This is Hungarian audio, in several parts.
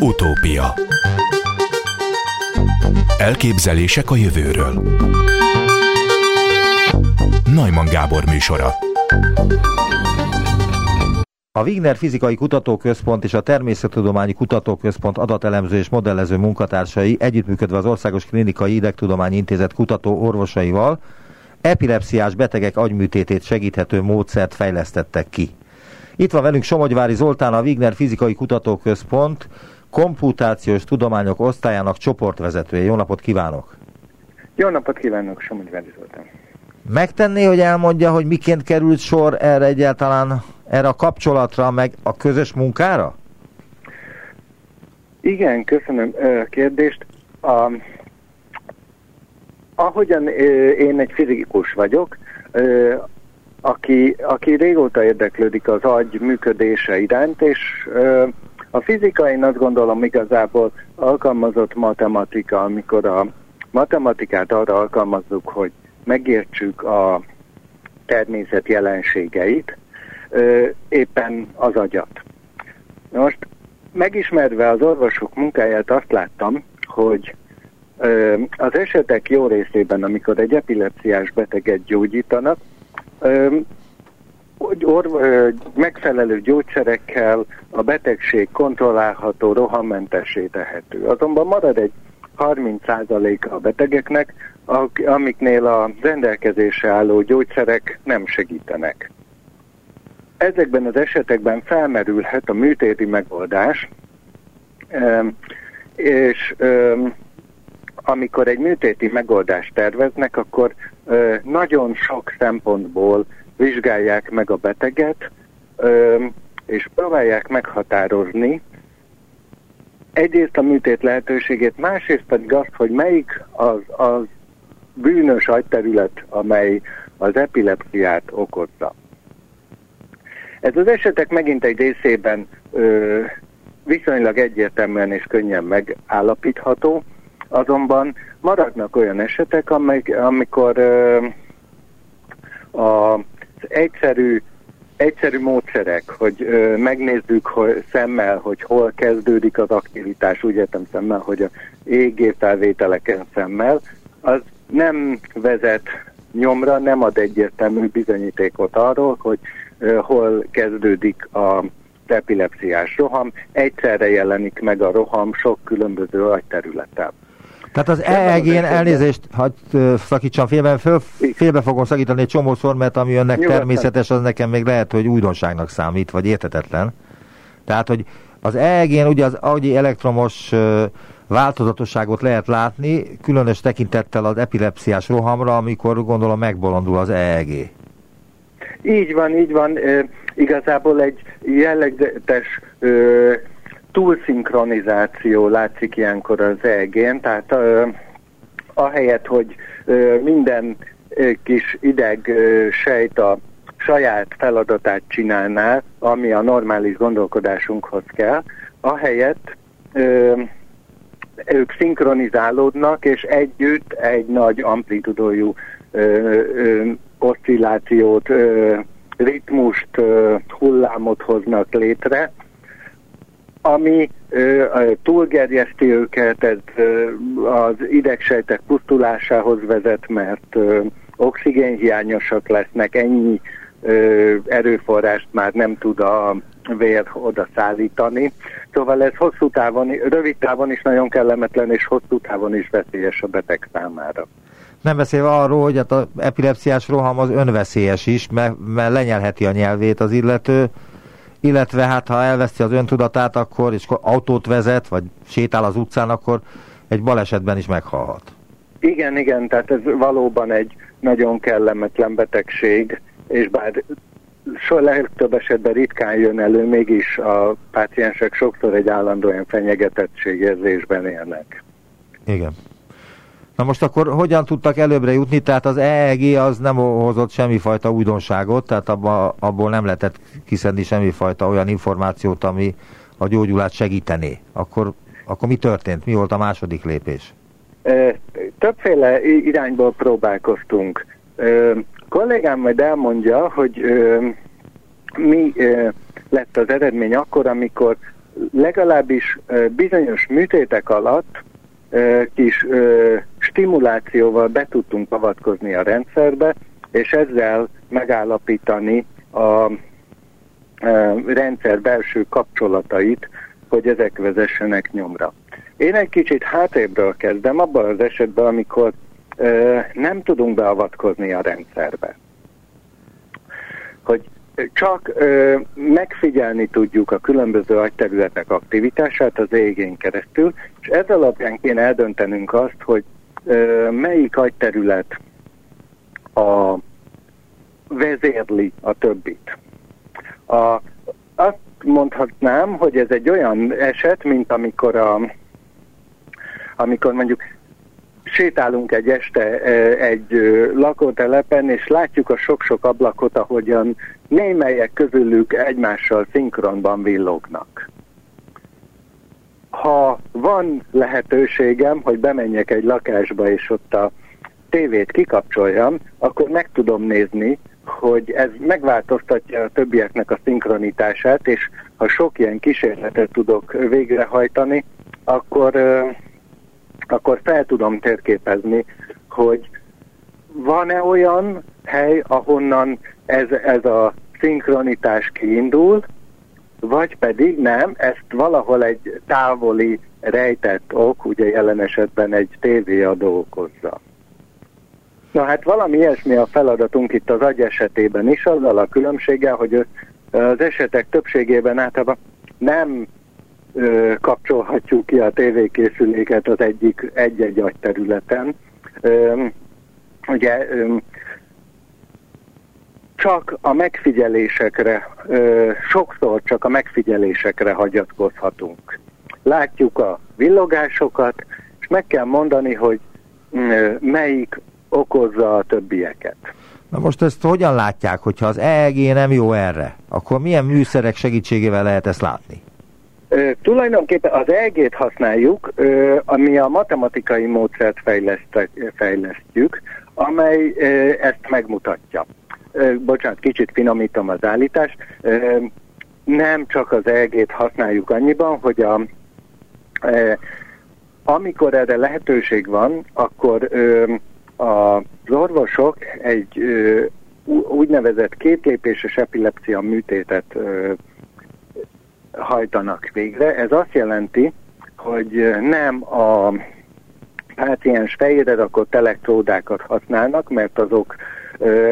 Utópia. Elképzelések a jövőről. Najman Gábor műsora. A Wigner Fizikai Kutatóközpont és a Természettudományi Kutatóközpont adatelemző és modellező munkatársai együttműködve az Országos Klinikai Idegtudományi Intézet kutató orvosaival epilepsziás betegek agyműtétét segíthető módszert fejlesztettek ki. Itt van velünk Somogyvári Zoltán, a Wigner Fizikai Kutatóközpont komputációs tudományok osztályának csoportvezetője. Jó napot kívánok! Jó napot kívánok, Somogyvári Zoltán! Megtenné, hogy elmondja, hogy miként került sor erre egyáltalán, erre a kapcsolatra, meg a közös munkára? Igen, köszönöm a kérdést. A, ahogyan én egy fizikus vagyok, aki, aki régóta érdeklődik az agy működése iránt, és a fizika én azt gondolom igazából alkalmazott matematika, amikor a matematikát arra alkalmazzuk, hogy megértsük a természet jelenségeit, éppen az agyat. Most megismerve az orvosok munkáját azt láttam, hogy az esetek jó részében, amikor egy epilepsziás beteget gyógyítanak, orv, megfelelő gyógyszerekkel a betegség kontrollálható, rohammentessé tehető. Azonban marad egy 30%-a a betegeknek, amiknél a rendelkezésre álló gyógyszerek nem segítenek. Ezekben az esetekben felmerülhet a műtéti megoldás, és amikor egy műtéti megoldást terveznek, akkor nagyon sok szempontból vizsgálják meg a beteget, és próbálják meghatározni egyrészt a műtét lehetőségét, másrészt pedig azt, hogy melyik az, az bűnös agyterület, amely az epilepsziát okozza. Ez az esetek megint egy részében ö, viszonylag egyértelműen és könnyen megállapítható, azonban maradnak olyan esetek, amik, amikor ö, az egyszerű, egyszerű módszerek, hogy ö, megnézzük hogy szemmel, hogy hol kezdődik az aktivitás, úgy értem szemmel, hogy a EEG felvételeken szemmel, az nem vezet nyomra, nem ad egyértelmű bizonyítékot arról, hogy uh, hol kezdődik a epilepsziás roham, egyszerre jelenik meg a roham sok különböző agyterületen. Tehát az EEG-n elnézést, hadd szakítsam félbe, föl, félbe fogom szakítani egy csomószor, mert ami önnek Nyugodtan. természetes, az nekem még lehet, hogy újdonságnak számít, vagy értetetlen. Tehát, hogy az EEG-n ugye az agyi elektromos változatosságot lehet látni, különös tekintettel az epilepsziás rohamra, amikor gondolom megbolondul az EEG. Így van, így van. E, igazából egy jellegzetes e, túlszinkronizáció látszik ilyenkor az EEG-n, tehát e, ahelyett, hogy e, minden e, kis ideg e, sejt a saját feladatát csinálná, ami a normális gondolkodásunkhoz kell, ahelyett ö, ők szinkronizálódnak, és együtt egy nagy amplitudójú oszcillációt, ö, ritmust, ö, hullámot hoznak létre, ami ö, túlgerjeszti őket, ez ö, az idegsejtek pusztulásához vezet, mert ö, oxigénhiányosak lesznek, ennyi ö, erőforrást már nem tud a vér oda szállítani. Szóval ez hosszú távon, rövid távon is nagyon kellemetlen, és hosszú távon is veszélyes a beteg számára. Nem beszélve arról, hogy hát az epilepsziás roham az önveszélyes is, mert, mert lenyelheti a nyelvét az illető, illetve hát ha elveszti az öntudatát, akkor és autót vezet, vagy sétál az utcán, akkor egy balesetben is meghalhat. Igen, igen, tehát ez valóban egy nagyon kellemetlen betegség, és bár so legtöbb esetben ritkán jön elő, mégis a páciensek sokszor egy állandóan fenyegetettségérzésben élnek. Igen. Na most akkor hogyan tudtak előbbre jutni? Tehát az EEG az nem hozott semmifajta újdonságot, tehát abba, abból nem lehetett kiszedni semmifajta olyan információt, ami a gyógyulát segítené. Akkor, akkor mi történt? Mi volt a második lépés? Többféle irányból próbálkoztunk kollégám majd elmondja, hogy mi lett az eredmény akkor, amikor legalábbis bizonyos műtétek alatt kis stimulációval be tudtunk avatkozni a rendszerbe, és ezzel megállapítani a rendszer belső kapcsolatait, hogy ezek vezessenek nyomra. Én egy kicsit hátrébről kezdem, abban az esetben, amikor ö, nem tudunk beavatkozni a rendszerbe. Hogy csak ö, megfigyelni tudjuk a különböző agyterületek aktivitását az égén keresztül, és ez alapján kéne eldöntenünk azt, hogy melyik agyterület a vezérli a többit. A, azt mondhatnám, hogy ez egy olyan eset, mint amikor a amikor mondjuk sétálunk egy este egy lakótelepen, és látjuk a sok-sok ablakot, ahogyan némelyek közülük egymással szinkronban villognak. Ha van lehetőségem, hogy bemenjek egy lakásba, és ott a tévét kikapcsoljam, akkor meg tudom nézni, hogy ez megváltoztatja a többieknek a szinkronitását, és ha sok ilyen kísérletet tudok végrehajtani, akkor akkor fel tudom térképezni, hogy van-e olyan hely, ahonnan ez, ez a szinkronitás kiindul, vagy pedig nem, ezt valahol egy távoli rejtett ok, ugye jelen esetben egy tévéadó okozza. Na hát valami ilyesmi a feladatunk itt az agy esetében is, azzal a különbséggel, hogy az esetek többségében általában nem ö, kapcsolhatjuk ki a tévékészüléket az egyik egy-egy agyterületen. Ö, ugye ö, csak a megfigyelésekre, ö, sokszor csak a megfigyelésekre hagyatkozhatunk. Látjuk a villogásokat, és meg kell mondani, hogy ö, melyik okozza a többieket. Na most ezt hogyan látják, hogyha az EEG nem jó erre, akkor milyen műszerek segítségével lehet ezt látni? Ö, tulajdonképpen az EG-t használjuk, ö, ami a matematikai módszert fejlesztjük, amely ö, ezt megmutatja. Bocsánat, kicsit finomítom az állítást. Nem csak az EG-t használjuk annyiban, hogy a, amikor erre lehetőség van, akkor az orvosok egy úgynevezett kétlépéses epilepsia műtétet hajtanak végre. Ez azt jelenti, hogy nem a páciens fejére rakott elektródákat használnak, mert azok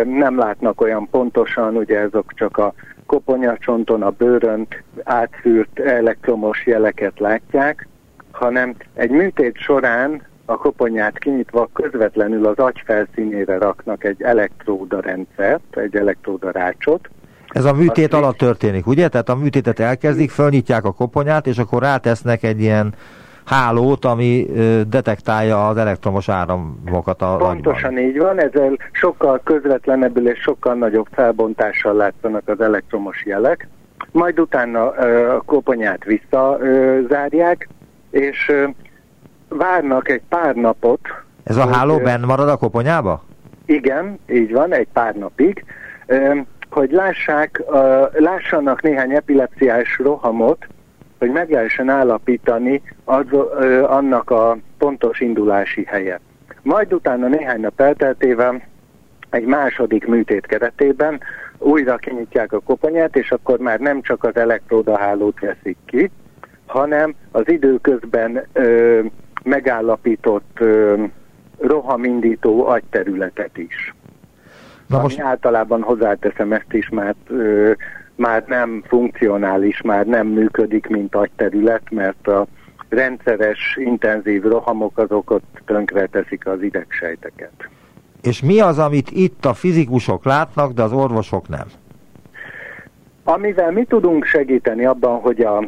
nem látnak olyan pontosan, ugye azok csak a koponyacsonton, a bőrön átszűrt elektromos jeleket látják, hanem egy műtét során a koponyát kinyitva közvetlenül az agy felszínére raknak egy elektróda rendszert, egy elektróda rácsot, ez a műtét Azt alatt történik, ugye? Tehát a műtétet elkezdik, fölnyitják a koponyát, és akkor rátesznek egy ilyen hálót, ami detektálja az elektromos áramokat a Pontosan agyban. így van, ezzel sokkal közvetlenebbül és sokkal nagyobb felbontással látszanak az elektromos jelek. Majd utána a koponyát visszazárják, és várnak egy pár napot. Ez a háló benn marad a koponyába? Igen, így van, egy pár napig hogy lássák, lássanak néhány epilepsziás rohamot, hogy meg lehessen állapítani az, uh, annak a pontos indulási helye. Majd utána néhány nap elteltével egy második műtét keretében újra kinyitják a koponyát, és akkor már nem csak az elektródahálót veszik ki, hanem az időközben ö, megállapított ö, rohamindító agyterületet is. Na most... általában hozzáteszem ezt is, mert ö, már nem funkcionális, már nem működik, mint agyterület, mert a rendszeres, intenzív rohamok azok ott tönkre teszik az idegsejteket. És mi az, amit itt a fizikusok látnak, de az orvosok nem? Amivel mi tudunk segíteni abban, hogy a,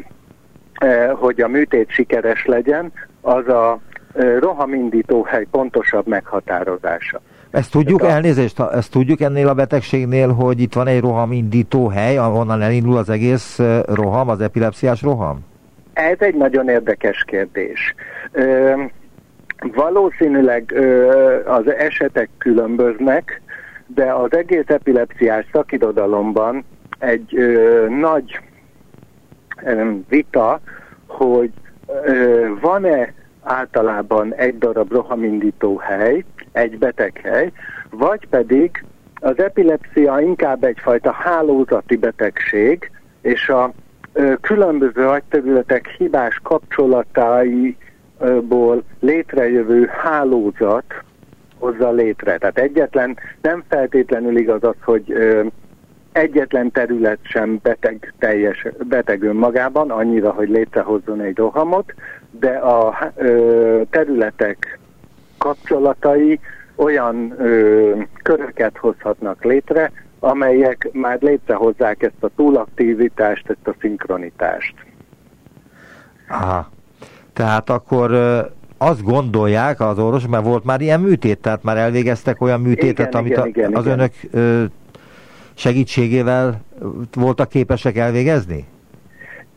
eh, hogy a műtét sikeres legyen, az a eh, rohamindító hely pontosabb meghatározása. Ezt tudjuk, a... elnézést, ezt tudjuk ennél a betegségnél, hogy itt van egy rohamindító hely, ahonnan elindul az egész roham, az epilepsziás roham? Ez egy nagyon érdekes kérdés. Ö, valószínűleg ö, az esetek különböznek, de az egész epilepsziás szakirodalomban egy ö, nagy vita, hogy van-e általában egy darab rohamindító hely, egy beteghely, vagy pedig az epilepsia inkább egyfajta hálózati betegség, és a ö, különböző agyterületek hibás kapcsolataiból létrejövő hálózat hozza létre. Tehát egyetlen, nem feltétlenül igaz az, hogy ö, egyetlen terület sem beteg, teljes, beteg önmagában, annyira, hogy létrehozzon egy rohamot, de a ö, területek kapcsolatai olyan ö, köröket hozhatnak létre, amelyek már létrehozzák ezt a túlaktivitást, ezt a szinkronitást. Aha. Tehát akkor ö, azt gondolják az orvos, mert volt már ilyen műtét, tehát már elvégeztek olyan műtétet, Igen, amit igen, a, igen, az igen. önök ö, segítségével voltak képesek elvégezni?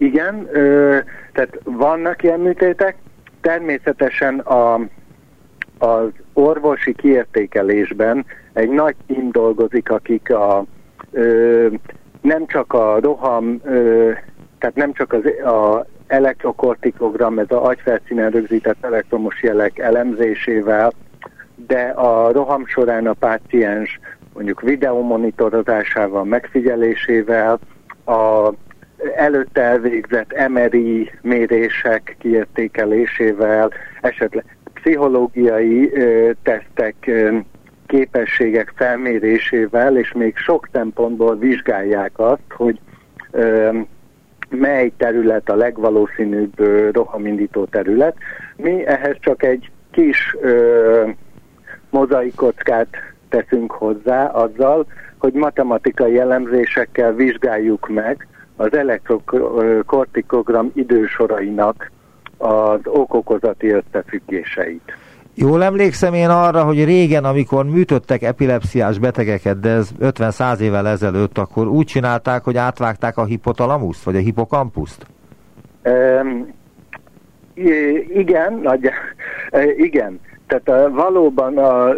Igen, ö, tehát vannak ilyen műtétek, természetesen a, az orvosi kiértékelésben egy nagy tím dolgozik, akik a, ö, nem csak a roham, ö, tehát nem csak az a elektrokortikogram, ez a agyfelszínen rögzített elektromos jelek elemzésével, de a roham során a páciens mondjuk videomonitorozásával, megfigyelésével, a előtte elvégzett MRI mérések kiértékelésével, esetleg pszichológiai ö, tesztek, ö, képességek felmérésével, és még sok szempontból vizsgálják azt, hogy ö, mely terület a legvalószínűbb ö, rohamindító terület. Mi ehhez csak egy kis ö, mozaikockát teszünk hozzá azzal, hogy matematikai elemzésekkel vizsgáljuk meg az elektrokortikogram idősorainak az okokozati összefüggéseit. Jól emlékszem én arra, hogy régen, amikor műtöttek epilepsziás betegeket, de ez 50-100 évvel ezelőtt, akkor úgy csinálták, hogy átvágták a hipotalamuszt, vagy a hipokampuszt? Um, igen, nagy, igen. Tehát a, valóban a, a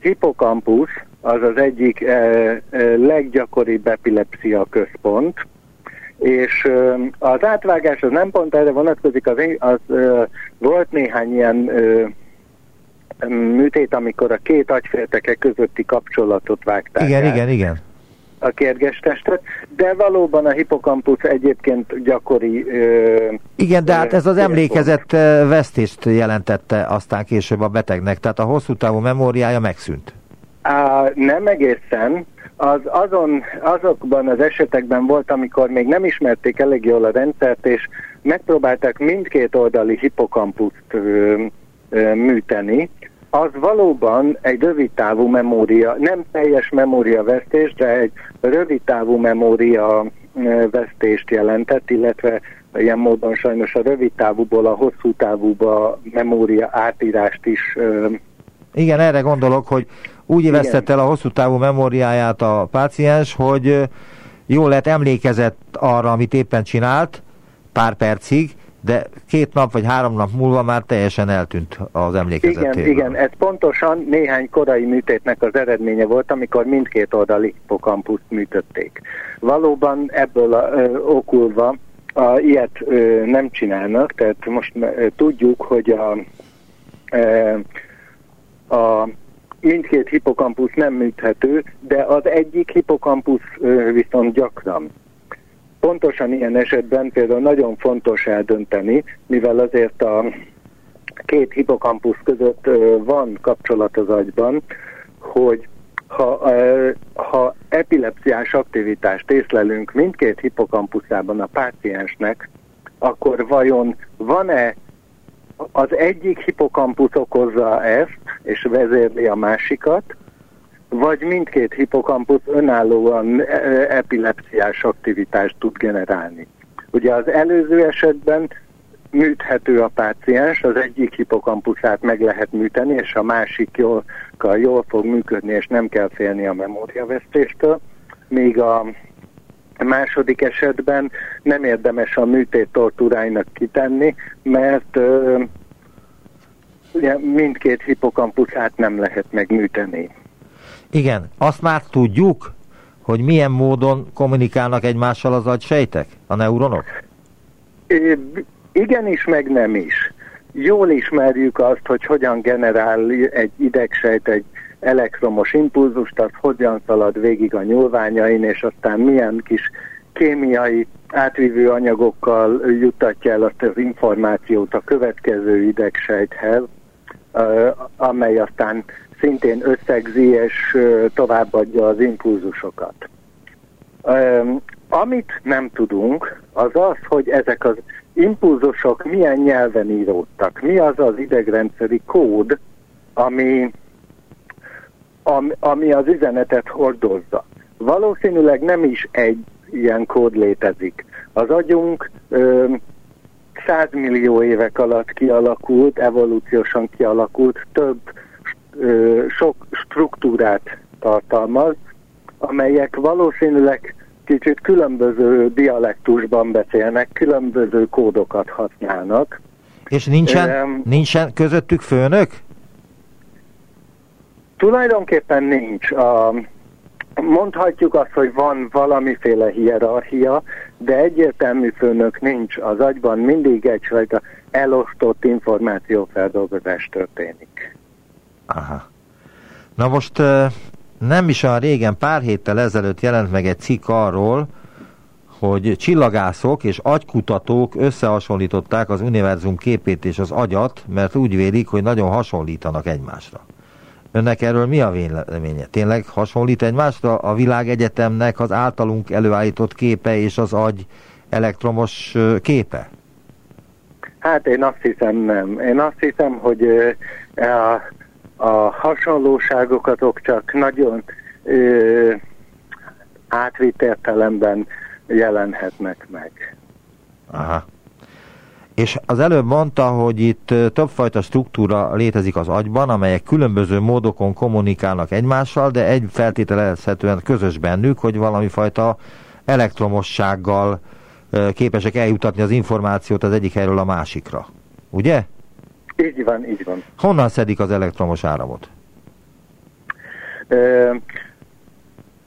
hipokampusz az az egyik e, e, leggyakoribb epilepsia központ, és az átvágás az nem pont erre vonatkozik, az, az volt néhány ilyen műtét, amikor a két agyfélteke közötti kapcsolatot vágták Igen, át, igen, igen. a kérgestestet, de valóban a hipokampusz egyébként gyakori... Ö, Igen, de hát ez az emlékezett vesztést jelentette aztán később a betegnek, tehát a hosszú távú memóriája megszűnt. Á, nem egészen. Az azon, azokban az esetekben volt, amikor még nem ismerték elég jól a rendszert, és megpróbálták mindkét oldali hipokampuszt ö, ö, műteni, az valóban egy rövidtávú memória, nem teljes memóriavesztés, de egy rövidtávú memória vesztést jelentett, illetve ilyen módon sajnos a rövidtávúból a hosszú távúba memória átírást is ö, Igen, erre gondolok, hogy úgy Igen. vesztette el a hosszú távú memóriáját a páciens, hogy jól lett emlékezett arra, amit éppen csinált, pár percig, de két nap vagy három nap múlva már teljesen eltűnt az Igen, emlékezetéből. igen, ez pontosan néhány korai műtétnek az eredménye volt, amikor mindkét oldali hipokampuszt műtötték. Valóban ebből a, ö, okulva a, ilyet ö, nem csinálnak, tehát most ö, tudjuk, hogy a, ö, a mindkét hipokampusz nem műthető, de az egyik hipokampusz viszont gyakran. Pontosan ilyen esetben például nagyon fontos eldönteni, mivel azért a két hipokampusz között van kapcsolat az agyban, hogy ha, ha epilepsziás aktivitást észlelünk mindkét hipokampuszában a páciensnek, akkor vajon van-e az egyik hipokampusz okozza ezt, és vezérli a másikat, vagy mindkét hipokampusz önállóan e, epilepsziás aktivitást tud generálni. Ugye az előző esetben műthető a páciens, az egyik hipokampuszát meg lehet műteni, és a másik jól, jól fog működni, és nem kell félni a memóriavesztéstől, míg a második esetben nem érdemes a műtét tortúráinak kitenni, mert ö, ugye mindkét hipokampuszát nem lehet megműteni. Igen, azt már tudjuk, hogy milyen módon kommunikálnak egymással az agysejtek, a neuronok? Igenis, meg nem is. Jól ismerjük azt, hogy hogyan generál egy idegsejt egy elektromos impulzust, az hogyan szalad végig a nyúlványain, és aztán milyen kis kémiai átvívő anyagokkal juttatja el azt az információt a következő idegsejthez, amely aztán szintén összegzi és továbbadja az impulzusokat. Amit nem tudunk, az az, hogy ezek az impulzusok milyen nyelven íródtak. Mi az az idegrendszeri kód, ami, ami, az üzenetet hordozza. Valószínűleg nem is egy ilyen kód létezik. Az agyunk ö, 100 millió évek alatt kialakult, evolúciósan kialakult, több ö, sok struktúrát tartalmaz, amelyek valószínűleg kicsit különböző dialektusban beszélnek, különböző kódokat használnak. És nincsen, um, nincsen közöttük főnök? Tulajdonképpen nincs. Mondhatjuk azt, hogy van valamiféle hierarchia, de egyértelmű főnök nincs. Az agyban mindig egyfajta elosztott információfeldolgozás történik. Aha. Na most nem is olyan régen, pár héttel ezelőtt jelent meg egy cikk arról, hogy csillagászok és agykutatók összehasonlították az univerzum képét és az agyat, mert úgy vélik, hogy nagyon hasonlítanak egymásra. Önnek erről mi a véleménye? Tényleg hasonlít egymásra a világegyetemnek az általunk előállított képe és az agy elektromos képe? Hát én azt hiszem nem. Én azt hiszem, hogy a a hasonlóságokat csak nagyon ö, átvitt értelemben jelenhetnek meg. Aha. És az előbb mondta, hogy itt többfajta struktúra létezik az agyban, amelyek különböző módokon kommunikálnak egymással, de egy feltételezhetően közös bennük, hogy valami fajta elektromossággal képesek eljutatni az információt az egyik helyről a másikra. Ugye? Így van, így van. Honnan szedik az elektromos áramot?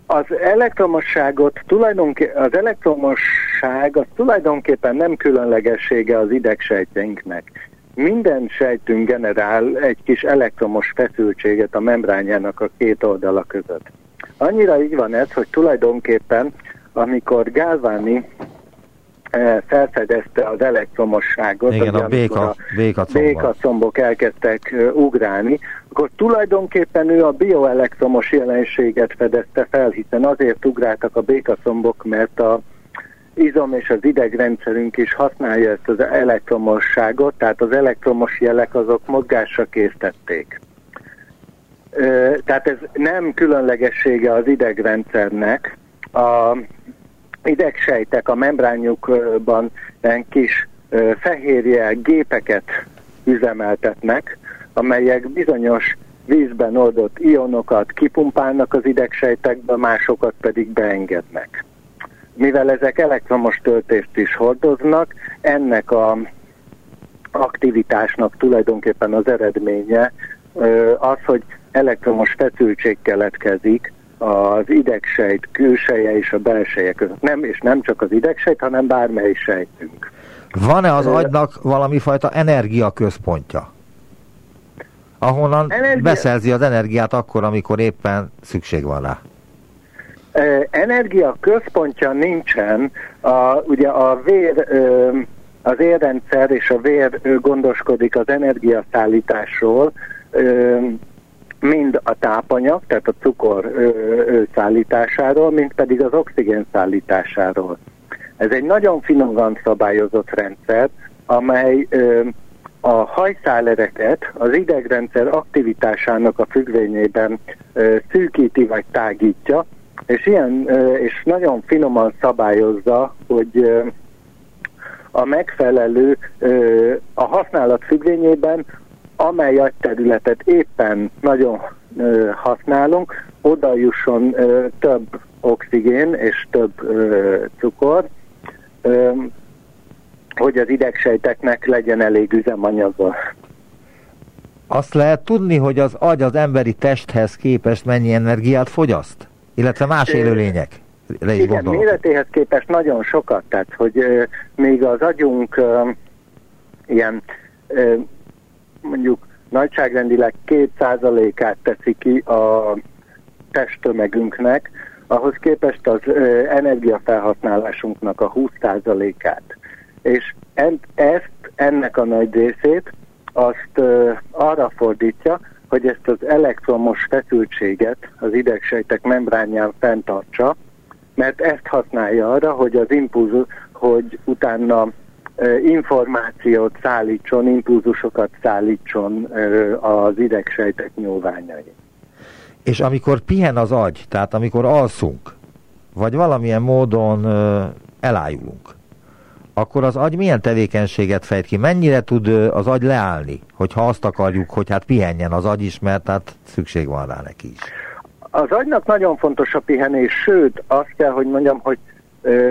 Az elektromosságot tulajdonképpen, az elektromosság az tulajdonképpen nem különlegessége az idegsejtjeinknek. Minden sejtünk generál egy kis elektromos feszültséget a membránjának a két oldala között. Annyira így van ez, hogy tulajdonképpen amikor Galvani Eh, felfedezte az elektromosságot, Igen, a béka, béka, béka combok elkezdtek uh, ugrálni, akkor tulajdonképpen ő a bioelektromos jelenséget fedezte fel, hiszen azért ugráltak a békacombok, mert a izom és az idegrendszerünk is használja ezt az elektromosságot, tehát az elektromos jelek azok mozgásra késztették. Tehát ez nem különlegessége az idegrendszernek. A idegsejtek a membránjukban kis fehérje gépeket üzemeltetnek, amelyek bizonyos vízben oldott ionokat kipumpálnak az idegsejtekbe, másokat pedig beengednek. Mivel ezek elektromos töltést is hordoznak, ennek a aktivitásnak tulajdonképpen az eredménye az, hogy elektromos feszültség keletkezik az idegsejt külseje és a belseje között. Nem, és nem csak az idegsejt, hanem bármely sejtünk. Van-e az agynak valami fajta energiaközpontja? Ahonnan Energia... beszerzi az energiát akkor, amikor éppen szükség van rá? Energia központja nincsen. A, ugye a vér, az érrendszer és a vér gondoskodik az energiaszállításról, mind a tápanyag, tehát a cukor szállításáról, mind pedig az oxigén szállításáról. Ez egy nagyon finoman szabályozott rendszer, amely ö, a hajszálereket az idegrendszer aktivitásának a függvényében ö, szűkíti vagy tágítja, és, ilyen, és nagyon finoman szabályozza, hogy a megfelelő, a használat függvényében amely agyterületet éppen nagyon használunk, oda jusson több oxigén és több cukor, hogy az idegsejteknek legyen elég üzemanyaga. Azt lehet tudni, hogy az agy az emberi testhez képest mennyi energiát fogyaszt? Illetve más élőlények? le is Igen, méretéhez képest nagyon sokat, tehát hogy ö, még az agyunk ö, ilyen ö, mondjuk nagyságrendileg 2%-át teszi ki a testtömegünknek, ahhoz képest az ö, energiafelhasználásunknak a 20%-át. És en, ezt, ennek a nagy részét azt ö, arra fordítja, hogy ezt az elektromos feszültséget az idegsejtek membránján fenntartsa, mert ezt használja arra, hogy az impulzus, hogy utána információt szállítson, impulzusokat szállítson az idegsejtek nyúlványai. És amikor pihen az agy, tehát amikor alszunk, vagy valamilyen módon elájulunk, akkor az agy milyen tevékenységet fejt ki? Mennyire tud az agy leállni, hogyha azt akarjuk, hogy hát pihenjen az agy is, mert hát szükség van rá neki is. Az agynak nagyon fontos a pihenés, sőt, azt kell, hogy mondjam, hogy ö,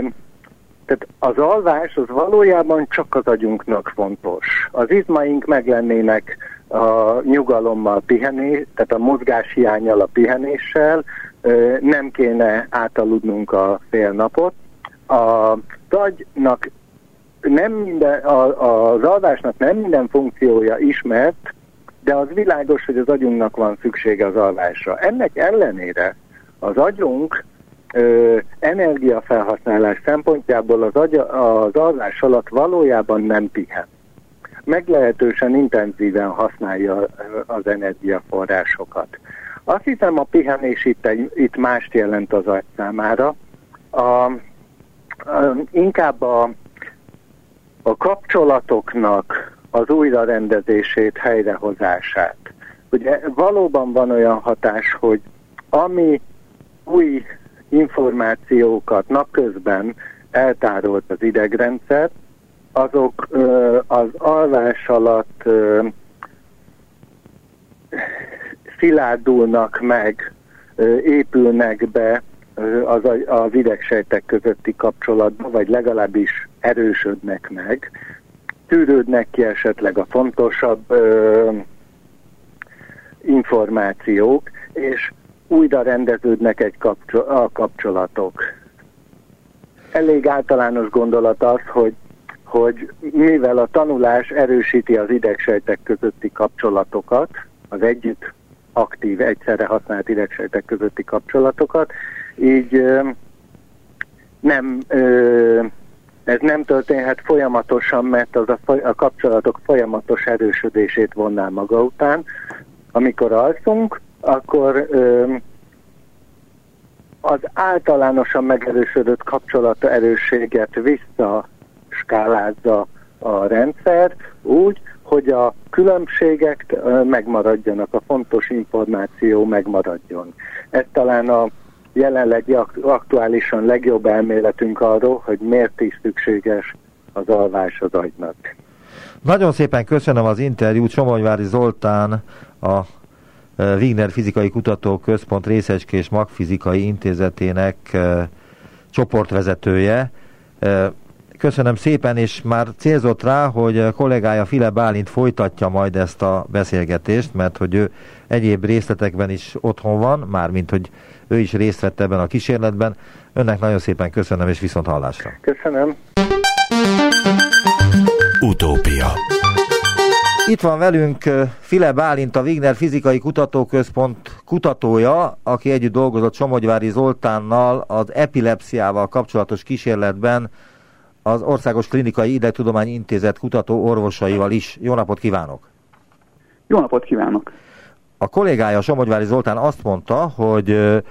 tehát az alvás az valójában csak az agyunknak fontos. Az izmaink meglennének a nyugalommal pihenés, tehát a mozgás hiányjal, a pihenéssel, ö, nem kéne átaludnunk a fél napot. Az agynak nem minden, a, az alvásnak nem minden funkciója ismert, de az világos, hogy az agyunknak van szüksége az alvásra. Ennek ellenére az agyunk ö, energiafelhasználás szempontjából az, agy, az alvás alatt valójában nem pihen. Meglehetősen intenzíven használja az energiaforrásokat. Azt hiszem a pihenés itt, itt mást jelent az agy számára. A, a, inkább a, a kapcsolatoknak az újrarendezését, helyrehozását. Ugye valóban van olyan hatás, hogy ami új információkat napközben eltárolt az idegrendszer, azok ö, az alvás alatt ö, szilárdulnak meg, ö, épülnek be az, az idegsejtek közötti kapcsolatba, vagy legalábbis erősödnek meg, tűrődnek ki esetleg a fontosabb ö, információk, és újra rendeződnek egy kapcsol- a kapcsolatok. Elég általános gondolat az, hogy, hogy mivel a tanulás erősíti az idegsejtek közötti kapcsolatokat, az együtt aktív, egyszerre használt idegsejtek közötti kapcsolatokat, így nem ez nem történhet folyamatosan, mert az a, a kapcsolatok folyamatos erősödését vonná maga után. Amikor alszunk, akkor az általánosan megerősödött kapcsolata erősséget visszaskálázza a rendszer úgy, hogy a különbségek megmaradjanak, a fontos információ megmaradjon. Ez talán a jelenlegi aktuálisan legjobb elméletünk arról, hogy miért is szükséges az alvás az agynak. Nagyon szépen köszönöm az interjút Somogyvári Zoltán, a Wigner Fizikai Kutatóközpont Részecskés Magfizikai Intézetének csoportvezetője. Köszönöm szépen, és már célzott rá, hogy kollégája File Bálint folytatja majd ezt a beszélgetést, mert hogy ő egyéb részletekben is otthon van, mármint hogy ő is részt vett ebben a kísérletben. Önnek nagyon szépen köszönöm, és viszont hallásra. Köszönöm. Utópia itt van velünk File Bálint, a Wigner Fizikai Kutatóközpont kutatója, aki együtt dolgozott Somogyvári Zoltánnal az epilepsziával kapcsolatos kísérletben az Országos Klinikai Idegtudományi Intézet kutató orvosaival is. Jó napot kívánok! Jó napot kívánok! A kollégája Somogyvári Zoltán azt mondta, hogy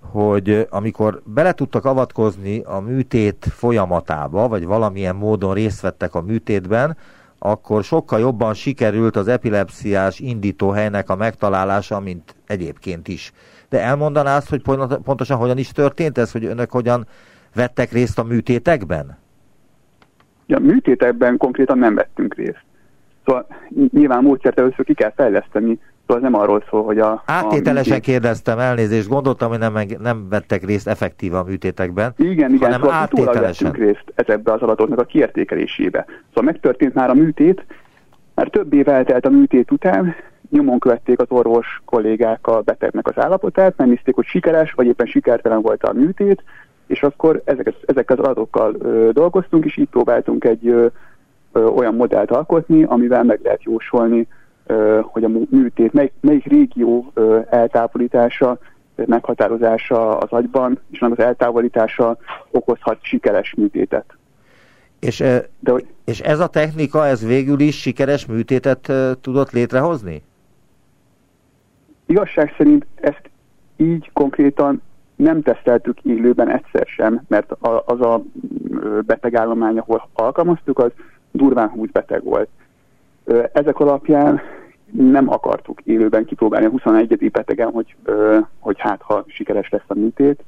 hogy amikor bele tudtak avatkozni a műtét folyamatába, vagy valamilyen módon részt vettek a műtétben, akkor sokkal jobban sikerült az epilepsziás indítóhelynek a megtalálása, mint egyébként is. De elmondaná azt, hogy pontosan hogyan is történt ez, hogy önök hogyan vettek részt a műtétekben? Ja, műtétekben konkrétan nem vettünk részt. Szóval nyilván módszert először ki kell fejleszteni, Szóval nem arról szól, hogy a... Áttételesen a kérdeztem elnézést, gondoltam, hogy nem, nem vettek részt effektív a műtétekben. Igen, igen, hanem szóval áttételesen. részt ezekbe az adatoknak a kiértékelésébe. Szóval megtörtént már a műtét, mert több év eltelt a műtét után, nyomon követték az orvos kollégák a betegnek az állapotát, megnézték, hogy sikeres, vagy éppen sikertelen volt a műtét, és akkor ezek, ezekkel az adatokkal ö, dolgoztunk, és így próbáltunk egy ö, ö, olyan modellt alkotni, amivel meg lehet jósolni, ö, hogy a műtét, mely, melyik régió ö, eltávolítása, meghatározása az agyban, és nem az eltávolítása okozhat sikeres műtétet. És, De, és ez a technika, ez végül is sikeres műtétet tudott létrehozni? Igazság szerint ezt így konkrétan nem teszteltük élőben egyszer sem, mert az a betegállomány, ahol alkalmaztuk, az durván 20 beteg volt. Ezek alapján nem akartuk élőben kipróbálni a 21. betegen, hogy, hogy hát ha sikeres lesz a műtét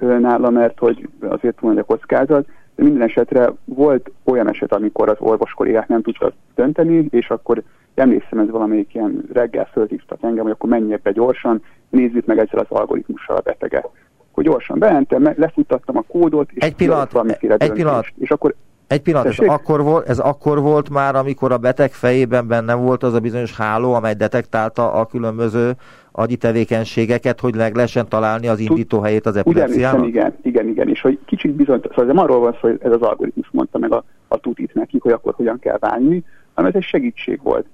nála, mert hogy azért túl nagy a kockázat, de minden esetre volt olyan eset, amikor az orvos kollégák nem tudtak dönteni, és akkor emlékszem, ez valamelyik ilyen reggel fölhívtak engem, hogy akkor menjek be gyorsan, nézzük meg ezzel az algoritmussal a beteget. Hogy gyorsan bementem, lefutattam a kódot, és egy pillanat, egy pillanat. És akkor egy pillanat, ez akkor, volt, ez akkor volt már, amikor a beteg fejében benne volt az a bizonyos háló, amely detektálta a különböző agyi tevékenységeket, hogy meg lehessen találni az indító helyét az epilepsziának? Igen, igen, igen, és hogy kicsit bizony, szóval nem arról van szó, hogy ez az algoritmus mondta meg a, a tutit nekik, hogy akkor hogyan kell válni, hanem ez egy segítség volt,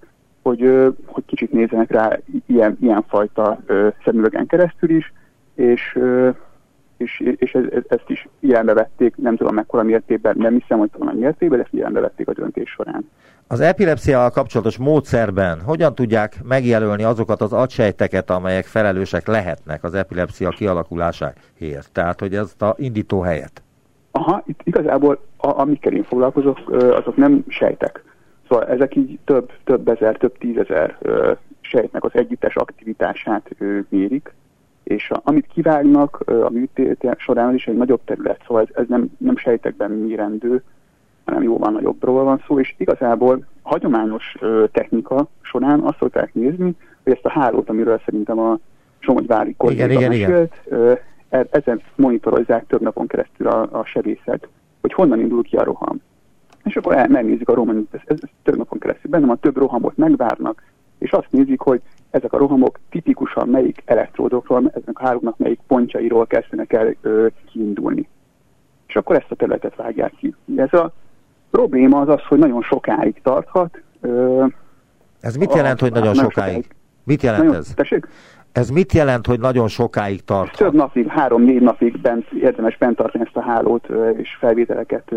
hogy, hogy kicsit nézzenek rá ilyen, ilyen fajta szemüvegen keresztül is, és és, és ez, ez, ezt is figyelembe vették, nem tudom mekkora mértékben, nem hiszem, hogy talán mértékben, de figyelembe vették a döntés során. Az epilepsziával kapcsolatos módszerben hogyan tudják megjelölni azokat az agysejteket, amelyek felelősek lehetnek az epilepsia kialakulásáért? Tehát, hogy ezt a indító helyet? Aha, itt igazából a, amikkel én foglalkozok, azok nem sejtek. Szóval ezek így több, több ezer, több tízezer sejtnek az együttes aktivitását mérik, és a, amit kivágnak a műtét során az is egy nagyobb terület, szóval ez, ez nem, nem sejtekben mérendő, hanem jóval nagyobbról van szó, és igazából hagyományos technika során azt szokták nézni, hogy ezt a hálót, amiről szerintem a Somogyvári kolléga mesélt, ö, e, ezen monitorozzák több napon keresztül a, a sebészek, hogy honnan indul ki a roham. És akkor el, megnézik a rohamot, ez, ez, ez több napon keresztül benne a több rohamot megvárnak, és azt nézik, hogy ezek a rohamok tipikusan melyik elektródokról, ezek a hálóknak melyik pontjairól kezdenek el ö, kiindulni. És akkor ezt a területet vágják ki. Ez a probléma az az, hogy nagyon sokáig tarthat. Ö, ez mit jelent, a, hogy nagyon, nagyon sokáig? sokáig? Mit jelent nagyon, ez? Tessék? Ez mit jelent, hogy nagyon sokáig tart? Több napig, három-négy napig bent, érdemes bent tartani ezt a hálót és felvételeket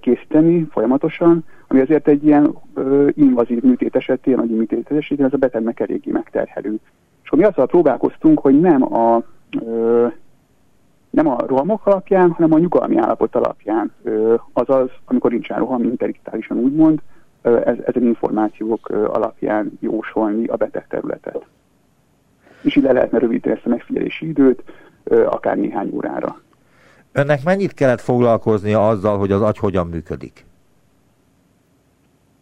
készíteni folyamatosan, ami azért egy ilyen invazív műtét esetén, nagy műtét esetén ez a betegnek eléggé megterhelő. És akkor mi azzal próbálkoztunk, hogy nem a, nem a rohamok alapján, hanem a nyugalmi állapot alapján, azaz, amikor nincsen roham, interiktálisan úgymond, ö, ez, ezen információk ö, alapján jósolni a beteg területet. És így le lehetne rövidíteni ezt a megfigyelési időt, akár néhány órára. Önnek mennyit kellett foglalkoznia azzal, hogy az agy hogyan működik?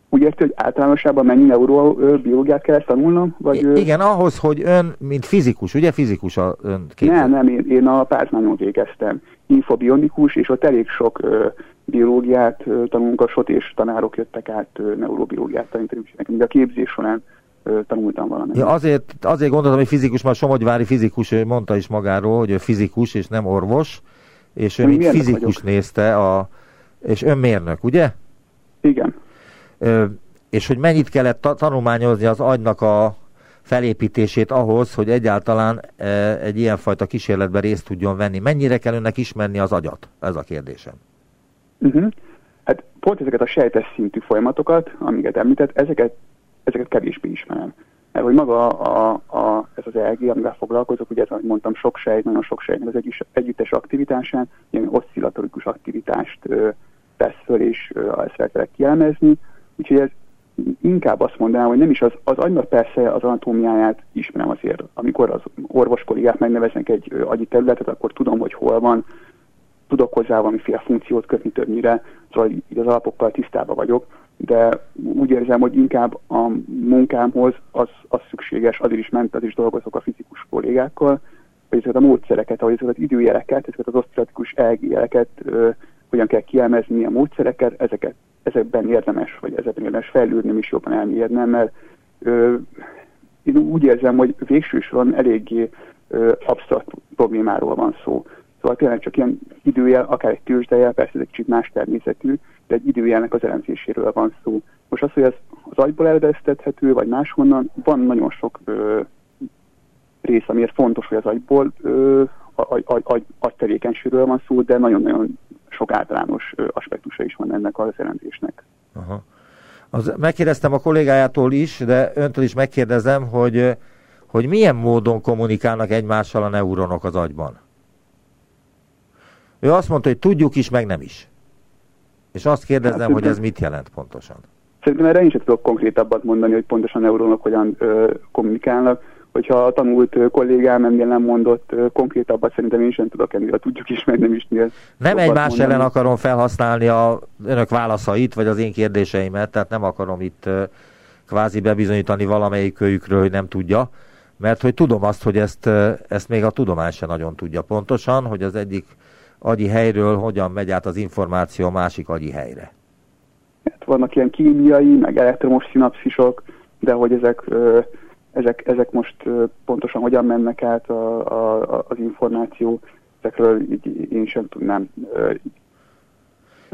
Úgy érti, hogy általánosában mennyi neurobiológiát kell ezt tanulnom? Vagy, I- igen, ahhoz, hogy ön, mint fizikus, ugye fizikus a ön képzel? Nem, nem, én, én a Pázmányon végeztem. Infobionikus, és ott elég sok ö, biológiát ö, tanulunk, a SOT és tanárok jöttek át ö, neurobiológiát tanítani, nekem a képzés során ö, tanultam valamit. Ja, azért, azért gondoltam, hogy fizikus, mert Somogyvári fizikus, ő mondta is magáról, hogy ő fizikus és nem orvos, és ő mint fizikus vagyok. nézte, a, és önmérnök, ugye? Igen. Ö, és hogy mennyit kellett ta- tanulmányozni az agynak a felépítését ahhoz, hogy egyáltalán e, egy ilyenfajta kísérletben részt tudjon venni. Mennyire kell önnek ismerni az agyat? Ez a kérdésem. Uh-huh. Hát pont ezeket a sejtes szintű folyamatokat, amiket említett, ezeket, ezeket kevésbé ismerem. Mert hogy maga a, a, ez az ELG, amivel foglalkozok, ugye ez, ahogy mondtam, sok sejt, nagyon sok sejtnek az egy, együttes aktivitásán, ilyen oszcillatorikus aktivitást ö, tesz föl, és ö, ezt szeretek kielemezni. Úgyhogy ez inkább azt mondanám, hogy nem is az, az agynak persze az anatómiáját ismerem azért. Amikor az orvos kollégák megneveznek egy ö, agyi területet, akkor tudom, hogy hol van, tudok hozzá valamiféle funkciót kötni többnyire, szóval így az alapokkal tisztában vagyok de úgy érzem, hogy inkább a munkámhoz az, az szükséges, azért is ment, az is dolgozok a fizikus kollégákkal, hogy ezeket a módszereket, ahogy ezeket az időjeleket, ezeket az osztratikus elgjeleket ö, hogyan kell kiemezni a módszereket, ezeket, ezekben érdemes, vagy ezekben érdemes fejlődni, is jobban elmérnem, mert ö, én úgy érzem, hogy végső soron eléggé absztrakt problémáról van szó. Szóval tényleg csak ilyen időjel, akár egy tőzsdejel, persze ez egy kicsit más természetű, de egy időjelnek az elemzéséről van szó. Most az, hogy ez az agyból eredeztethető, vagy máshonnan, van nagyon sok ö, rész, amiért fontos, hogy az agyból ö, agy, agy, van szó, de nagyon-nagyon sok általános ö, aspektusa is van ennek az elemzésnek. Aha. Az, megkérdeztem a kollégájától is, de öntől is megkérdezem, hogy, hogy milyen módon kommunikálnak egymással a neuronok az agyban. Ő azt mondta, hogy tudjuk is, meg nem is. És azt kérdezem, hát, hogy ez mit jelent pontosan. Szerintem erre én sem tudok konkrétabbat mondani, hogy pontosan a neuronok hogyan ö, kommunikálnak. Hogyha a tanult kollégám ennél nem mondott ö, konkrétabbat, szerintem én sem tudok ennél, tudjuk is, meg nem is. Nem egymás mondani. ellen akarom felhasználni a önök válaszait, vagy az én kérdéseimet, tehát nem akarom itt ö, kvázi bebizonyítani valamelyik kölyükről, hogy nem tudja, mert hogy tudom azt, hogy ezt, ezt még a tudomány sem nagyon tudja pontosan, hogy az egyik agyi helyről hogyan megy át az információ a másik agyi helyre. Hát vannak ilyen kémiai, meg elektromos szinapszisok, de hogy ezek, ezek, ezek most pontosan hogyan mennek át a, a, az információ, ezekről így én sem tudnám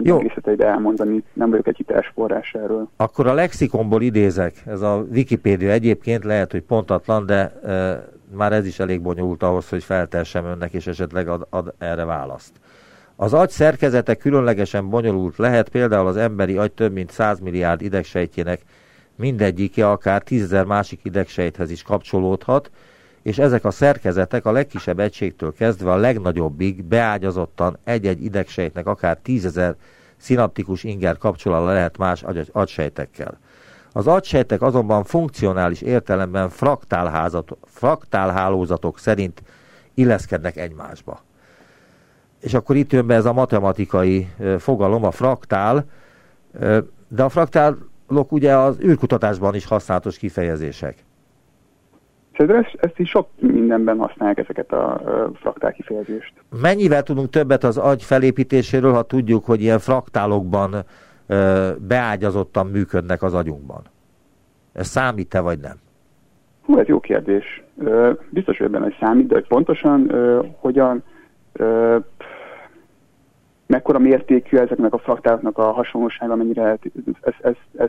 jó. részleteibe elmondani, nem vagyok egy hiteles forrás erről. Akkor a lexikonból idézek, ez a Wikipédia egyébként lehet, hogy pontatlan, de e, már ez is elég bonyolult ahhoz, hogy feltessem önnek, és esetleg ad, ad erre választ. Az agy szerkezete különlegesen bonyolult lehet, például az emberi agy több mint 100 milliárd idegsejtjének mindegyike akár tízezer másik idegsejthez is kapcsolódhat, és ezek a szerkezetek a legkisebb egységtől kezdve a legnagyobbig beágyazottan egy-egy idegsejtnek akár tízezer szinaptikus inger kapcsolata lehet más agy agysejtekkel. Az agysejtek azonban funkcionális értelemben fraktálhálózatok szerint illeszkednek egymásba. És akkor itt jön be ez a matematikai fogalom, a fraktál, de a fraktálok ugye az űrkutatásban is használatos kifejezések. Szerintem ezt, ezt is sok mindenben használják ezeket a fraktál kifejezést. Mennyivel tudunk többet az agy felépítéséről, ha tudjuk, hogy ilyen fraktálokban beágyazottan működnek az agyunkban? Ez számít-e, vagy nem? Hú, ez jó kérdés. Biztos, hogy ebben hogy számít, de hogy pontosan hogyan, mekkora mértékű ezeknek a fraktáloknak a hasonlósága, mennyire ez, ez, ez, ez,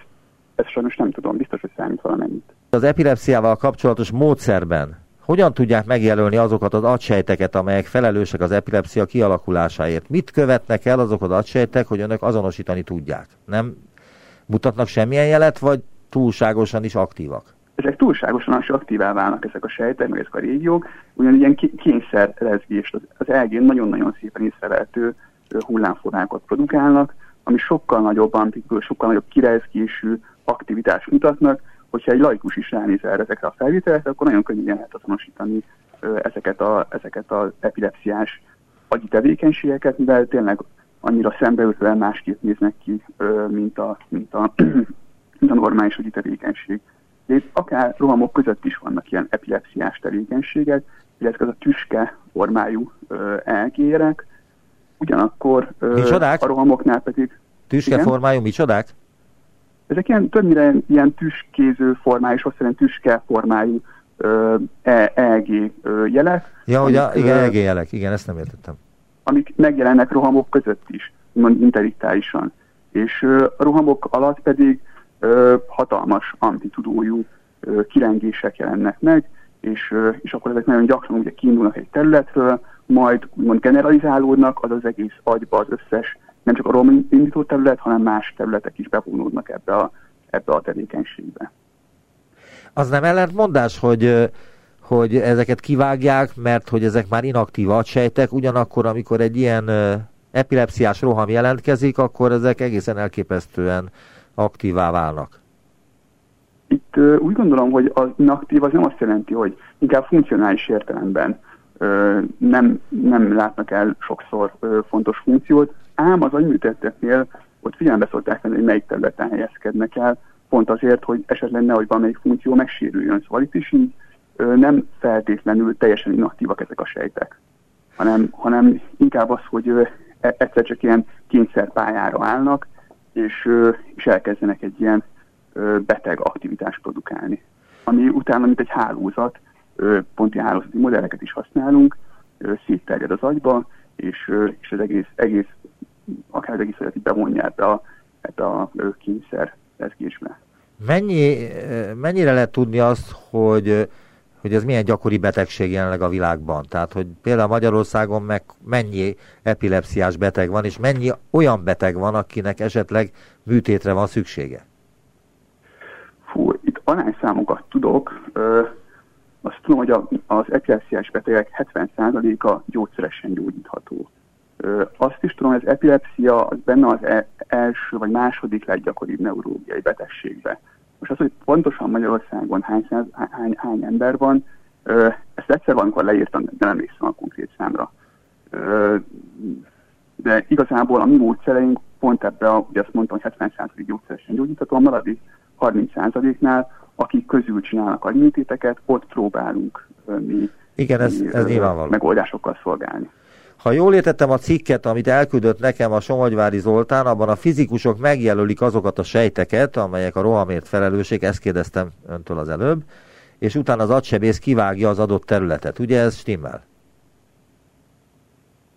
ezt sajnos nem tudom, biztos, hogy számít valamennyit. Az epilepsziával kapcsolatos módszerben hogyan tudják megjelölni azokat az agysejteket, amelyek felelősek az epilepsia kialakulásáért? Mit követnek el azok az agysejtek, hogy önök azonosítani tudják? Nem mutatnak semmilyen jelet, vagy túlságosan is aktívak? Ezek túlságosan is aktívá válnak ezek a sejtek, meg ezek a régiók, ugyan ilyen kényszer lezgést, az, az elgén nagyon-nagyon szépen észrevehető hullámformákat produkálnak, ami sokkal nagyobb amplitúdó, sokkal nagyobb kirezgésű aktivitást mutatnak, hogyha egy laikus is ránéz erre ezekre a felvételekre, akkor nagyon könnyen lehet azonosítani ezeket, a, ezeket az epilepsziás agyi tevékenységeket, mivel tényleg annyira szembeütően másképp néznek ki, mint a, mint a, mint a normális agyi tevékenység. De itt akár rohamok között is vannak ilyen epilepsziás tevékenységek, illetve ez a tüske formájú elgérek, ugyanakkor a rohamoknál pedig... Tüske igen, formájú micsodák? Ezek ilyen, többnyire ilyen tüskéző formájú, és azt tüske formájú EEG jelek. Ja, hogy a, igen, EEG jelek, igen, ezt nem értettem. Amik megjelennek rohamok között is, mond interiktálisan. És a rohamok alatt pedig ö, hatalmas amplitudójú ö, kirengések jelennek meg, és, ö, és akkor ezek nagyon gyakran ugye kiindulnak egy területről, majd úgymond generalizálódnak, az az egész agyba az összes, nem csak a rom indító terület, hanem más területek is bevonódnak ebbe a, ebbe a tevékenységbe. Az nem ellentmondás, hogy hogy ezeket kivágják, mert hogy ezek már inaktív agysejtek, ugyanakkor, amikor egy ilyen epilepsziás roham jelentkezik, akkor ezek egészen elképesztően aktívá válnak. Itt úgy gondolom, hogy az inaktív az nem azt jelenti, hogy inkább funkcionális értelemben nem, nem látnak el sokszor fontos funkciót, ám az agyműtetteknél ott figyelembe szokták venni, hogy melyik területen helyezkednek el, pont azért, hogy esetleg nehogy valamelyik funkció megsérüljön. Szóval itt is így nem feltétlenül teljesen inaktívak ezek a sejtek, hanem, hanem inkább az, hogy e, egyszer csak ilyen kényszerpályára állnak, és, és elkezdenek egy ilyen beteg aktivitást produkálni. Ami utána, mint egy hálózat, pont ilyen hálózati modelleket is használunk, szétterjed az agyba, és, és az egész, egész akár az egész bevonja ebbe a, ebbe a kényszer rezgésbe. Mennyi, mennyire lehet tudni azt, hogy, hogy ez milyen gyakori betegség jelenleg a világban? Tehát, hogy például Magyarországon meg mennyi epilepsziás beteg van, és mennyi olyan beteg van, akinek esetleg műtétre van szüksége? Fú, itt arányszámokat tudok. Ö, azt tudom, hogy a, az epilepsziás betegek 70%-a gyógyszeresen gyógyítható. Azt is tudom, hogy az epilepsia az benne az e- első vagy második leggyakoribb neurológiai betegségbe. Most az, hogy pontosan Magyarországon hány, száz, hány, hány ember van, ezt egyszer valamikor leírtam, de nem emlékszem a konkrét számra. De igazából a mi módszereink pont ebbe, a, ugye azt mondtam, hogy 70% gyógyszeresen gyógyítható, a maradék 30%-nál, akik közül csinálnak agyműtéteket, ott próbálunk mi, Igen, ez, mi, ez nyilvánvaló. megoldásokkal szolgálni. Ha jól értettem a cikket, amit elküldött nekem a Somogyvári Zoltán, abban a fizikusok megjelölik azokat a sejteket, amelyek a rohamért felelősek, ezt kérdeztem öntől az előbb, és utána az agysebész kivágja az adott területet. Ugye ez stimmel?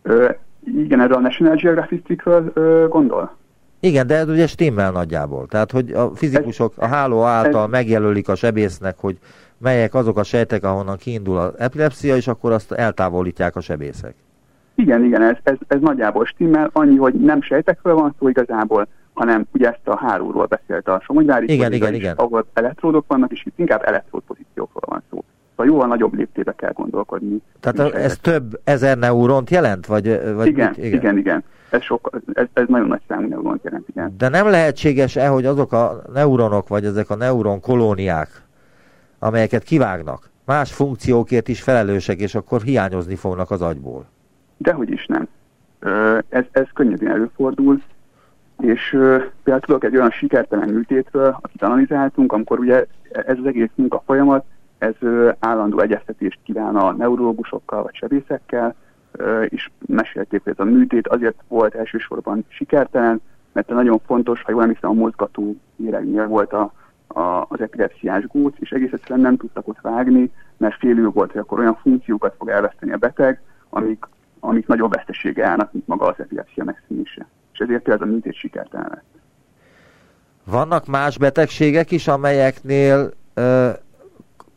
Ö, igen, erről a National Geographic cikkről gondol? Igen, de ez ugye stimmel nagyjából. Tehát, hogy a fizikusok a háló által ez, megjelölik a sebésznek, hogy melyek azok a sejtek, ahonnan kiindul az epilepsia, és akkor azt eltávolítják a sebészek. Igen, igen, ez, ez, ez nagyjából stimmel, annyi, hogy nem sejtekről van szó igazából, hanem ugye ezt a hálóról beszélt a Somogyvári, igen, igen, is, igen. ahol elektródok vannak, és itt inkább elektródpozíciókról van szó. Szóval jóval nagyobb léptébe kell gondolkodni. Tehát ez több ezer neuront jelent? Vagy, vagy igen, mit? igen, igen, igen. Ez, sok, ez, ez nagyon nagy számú neuront jelent, igen. De nem lehetséges-e, hogy azok a neuronok, vagy ezek a neuron kolóniák, amelyeket kivágnak, más funkciókért is felelősek, és akkor hiányozni fognak az agyból? Dehogy is nem. Ez, ez könnyedén előfordul, és például tudok egy olyan sikertelen műtétről, akit analizáltunk, amikor ugye ez az egész munka folyamat, ez állandó egyeztetést kíván a neurológusokkal vagy sebészekkel, és mesélték, hogy ez a műtét azért volt elsősorban sikertelen, mert nagyon fontos, ha jól emlékszem, a mozgató éregnél volt a, a, az epilepsziás góc, és egész egyszerűen nem tudtak ott vágni, mert félő volt, hogy akkor olyan funkciókat fog elveszteni a beteg, amik, amik nagyobb vesztesége állnak, mint maga az epilepsia megszűnése. És ezért ez a műtét sikertelen lett. Vannak más betegségek is, amelyeknél ö,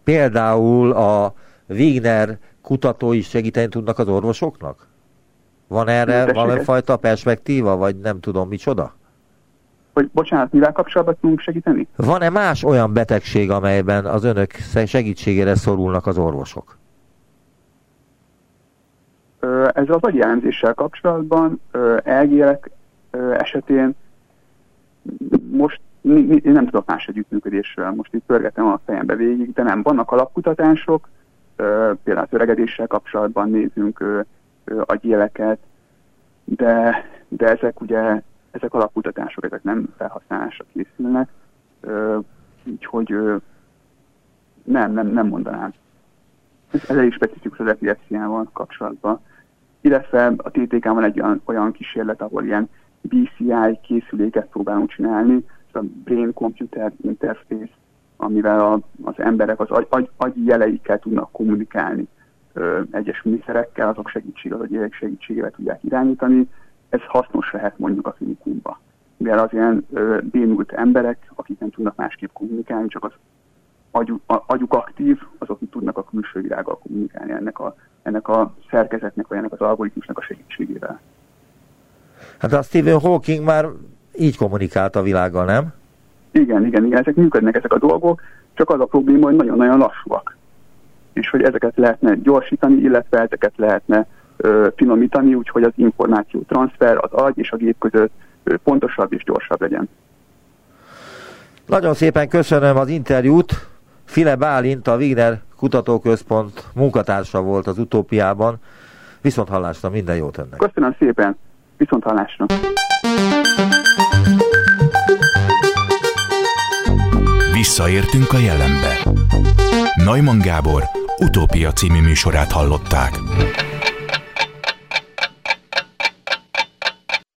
például a Wigner kutatói segíteni tudnak az orvosoknak? Van erre valamifajta perspektíva, vagy nem tudom micsoda? Hogy bocsánat, mivel kapcsolatban tudunk segíteni? Van-e más olyan betegség, amelyben az önök segítségére szorulnak az orvosok? Ez az agyjellemzéssel kapcsolatban elgélek esetén most én nem tudok más együttműködésről, most itt pörgetem a fejembe végig, de nem, vannak alapkutatások, például az öregedéssel kapcsolatban nézünk agyéleket, de, de ezek ugye, ezek alapkutatások, ezek nem felhasználásra készülnek, úgyhogy nem, nem, nem mondanám. Ez, ez elég specifikus az epilepsziával kapcsolatban. Illetve a TTK van egy olyan, olyan kísérlet, ahol ilyen BCI készüléket próbálunk csinálni, a Brain Computer Interface, amivel a, az emberek az agy, agy, agyi jeleikkel tudnak kommunikálni ö, egyes műszerekkel, azok segítség, az agyérek segítségével tudják irányítani. Ez hasznos lehet mondjuk a klinikumba. Mivel az ilyen ö, bénult emberek, akik nem tudnak másképp kommunikálni, csak az agyuk, agyuk aktív, azok tudnak a külső világgal kommunikálni ennek a, ennek a szerkezetnek, vagy ennek az algoritmusnak a segítségével. Hát a Stephen Hawking már így kommunikált a világgal, nem? Igen, igen, igen, ezek működnek ezek a dolgok, csak az a probléma, hogy nagyon-nagyon lassúak. És hogy ezeket lehetne gyorsítani, illetve ezeket lehetne ö, finomítani, úgyhogy az információ transfer az agy és a gép között ö, pontosabb és gyorsabb legyen. Nagyon szépen köszönöm az interjút. File Bálint, a Wigner Kutatóközpont munkatársa volt az utópiában. Viszont hallásra, minden jót önnek. Köszönöm szépen, viszont hallásra. Visszaértünk a jelenbe. Neumann Gábor utópia című műsorát hallották.